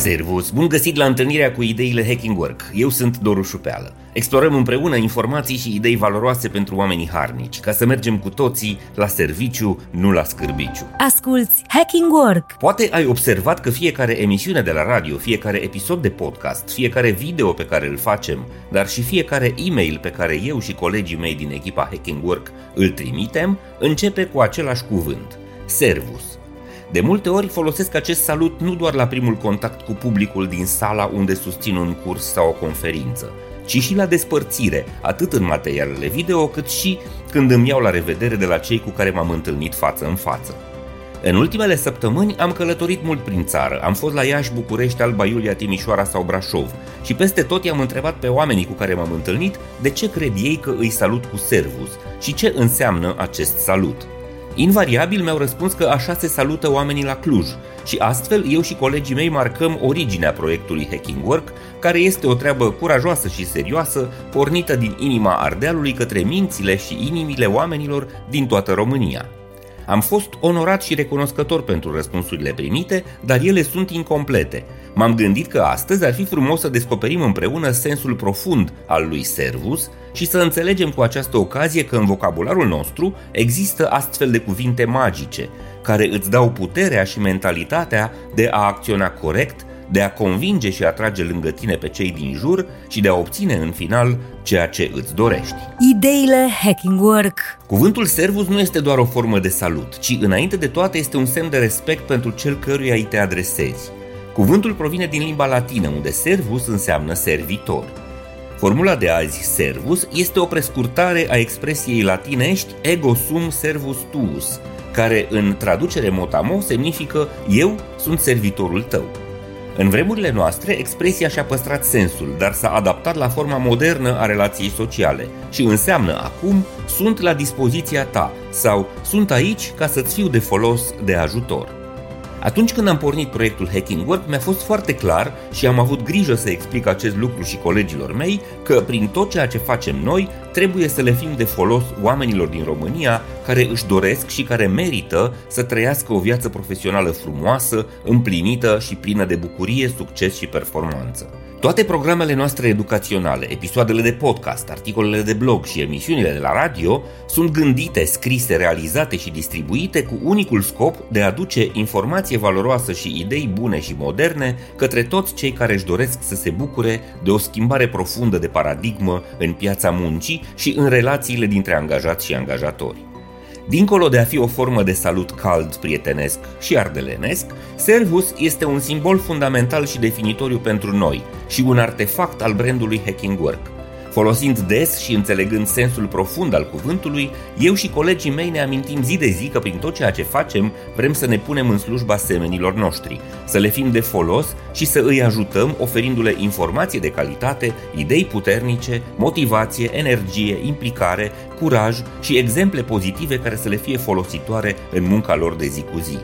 Servus! Bun găsit la întâlnirea cu ideile Hacking Work. Eu sunt Doru Șupeală. Explorăm împreună informații și idei valoroase pentru oamenii harnici, ca să mergem cu toții la serviciu, nu la scârbiciu. Asculți Hacking Work! Poate ai observat că fiecare emisiune de la radio, fiecare episod de podcast, fiecare video pe care îl facem, dar și fiecare e-mail pe care eu și colegii mei din echipa Hacking Work îl trimitem, începe cu același cuvânt, Servus. De multe ori folosesc acest salut nu doar la primul contact cu publicul din sala unde susțin un curs sau o conferință, ci și la despărțire, atât în materialele video, cât și când îmi iau la revedere de la cei cu care m-am întâlnit față în față. În ultimele săptămâni am călătorit mult prin țară, am fost la Iași, București, Alba Iulia, Timișoara sau Brașov și peste tot i-am întrebat pe oamenii cu care m-am întâlnit de ce cred ei că îi salut cu servus și ce înseamnă acest salut. Invariabil mi-au răspuns că așa se salută oamenii la Cluj și astfel eu și colegii mei marcăm originea proiectului Hacking Work, care este o treabă curajoasă și serioasă, pornită din inima Ardealului către mințile și inimile oamenilor din toată România. Am fost onorat și recunoscător pentru răspunsurile primite, dar ele sunt incomplete. M-am gândit că astăzi ar fi frumos să descoperim împreună sensul profund al lui Servus și să înțelegem cu această ocazie că în vocabularul nostru există astfel de cuvinte magice, care îți dau puterea și mentalitatea de a acționa corect de a convinge și atrage lângă tine pe cei din jur și de a obține în final ceea ce îți dorești. Ideile Hacking Work Cuvântul servus nu este doar o formă de salut, ci înainte de toate este un semn de respect pentru cel căruia îi te adresezi. Cuvântul provine din limba latină, unde servus înseamnă servitor. Formula de azi, servus, este o prescurtare a expresiei latinești ego sum servus tuus, care în traducere motamo semnifică eu sunt servitorul tău. În vremurile noastre, expresia și-a păstrat sensul, dar s-a adaptat la forma modernă a relației sociale și înseamnă acum sunt la dispoziția ta sau sunt aici ca să-ți fiu de folos, de ajutor. Atunci când am pornit proiectul Hacking Work, mi-a fost foarte clar și am avut grijă să explic acest lucru și colegilor mei că prin tot ceea ce facem noi, trebuie să le fim de folos oamenilor din România care își doresc și care merită să trăiască o viață profesională frumoasă, împlinită și plină de bucurie, succes și performanță. Toate programele noastre educaționale, episoadele de podcast, articolele de blog și emisiunile de la radio sunt gândite, scrise, realizate și distribuite cu unicul scop de a aduce informație valoroasă și idei bune și moderne către toți cei care își doresc să se bucure de o schimbare profundă de paradigmă în piața muncii și în relațiile dintre angajați și angajatori. Dincolo de a fi o formă de salut cald, prietenesc și ardelenesc, Servus este un simbol fundamental și definitoriu pentru noi și un artefact al brandului Hacking Work – Folosind des și înțelegând sensul profund al cuvântului, eu și colegii mei ne amintim zi de zi că prin tot ceea ce facem vrem să ne punem în slujba semenilor noștri, să le fim de folos și să îi ajutăm oferindu-le informație de calitate, idei puternice, motivație, energie, implicare, curaj și exemple pozitive care să le fie folositoare în munca lor de zi cu zi.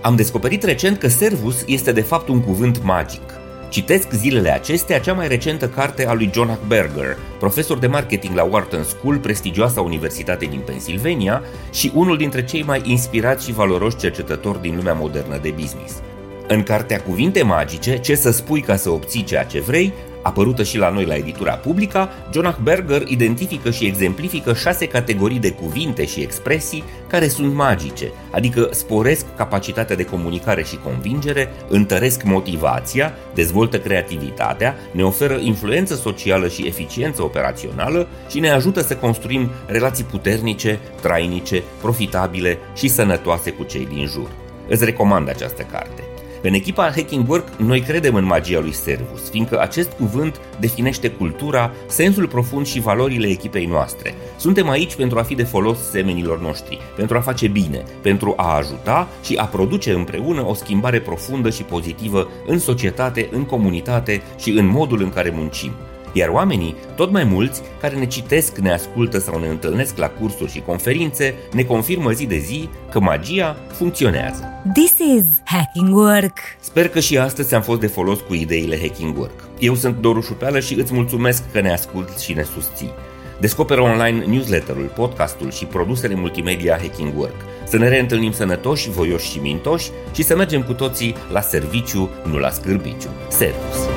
Am descoperit recent că servus este de fapt un cuvânt magic – Citesc zilele acestea cea mai recentă carte a lui John Hackberger, profesor de marketing la Wharton School, prestigioasa universitate din Pennsylvania și unul dintre cei mai inspirați și valoroși cercetători din lumea modernă de business. În cartea Cuvinte magice, ce să spui ca să obții ceea ce vrei, apărută și la noi la editura Publica, Jonah Berger identifică și exemplifică șase categorii de cuvinte și expresii care sunt magice, adică sporesc capacitatea de comunicare și convingere, întăresc motivația, dezvoltă creativitatea, ne oferă influență socială și eficiență operațională și ne ajută să construim relații puternice, trainice, profitabile și sănătoase cu cei din jur. Îți recomand această carte. În echipa Hacking Work, noi credem în magia lui Servus, fiindcă acest cuvânt definește cultura, sensul profund și valorile echipei noastre. Suntem aici pentru a fi de folos semenilor noștri, pentru a face bine, pentru a ajuta și a produce împreună o schimbare profundă și pozitivă în societate, în comunitate și în modul în care muncim. Iar oamenii, tot mai mulți, care ne citesc, ne ascultă sau ne întâlnesc la cursuri și conferințe, ne confirmă zi de zi că magia funcționează. This is Hacking Work. Sper că și astăzi am fost de folos cu ideile Hacking Work. Eu sunt Doru Șupeală și îți mulțumesc că ne asculti și ne susții. Descoperă online newsletterul, podcastul și produsele multimedia Hacking Work. Să ne reîntâlnim sănătoși, voioși și mintoși și să mergem cu toții la serviciu, nu la scârbiciu. Servus!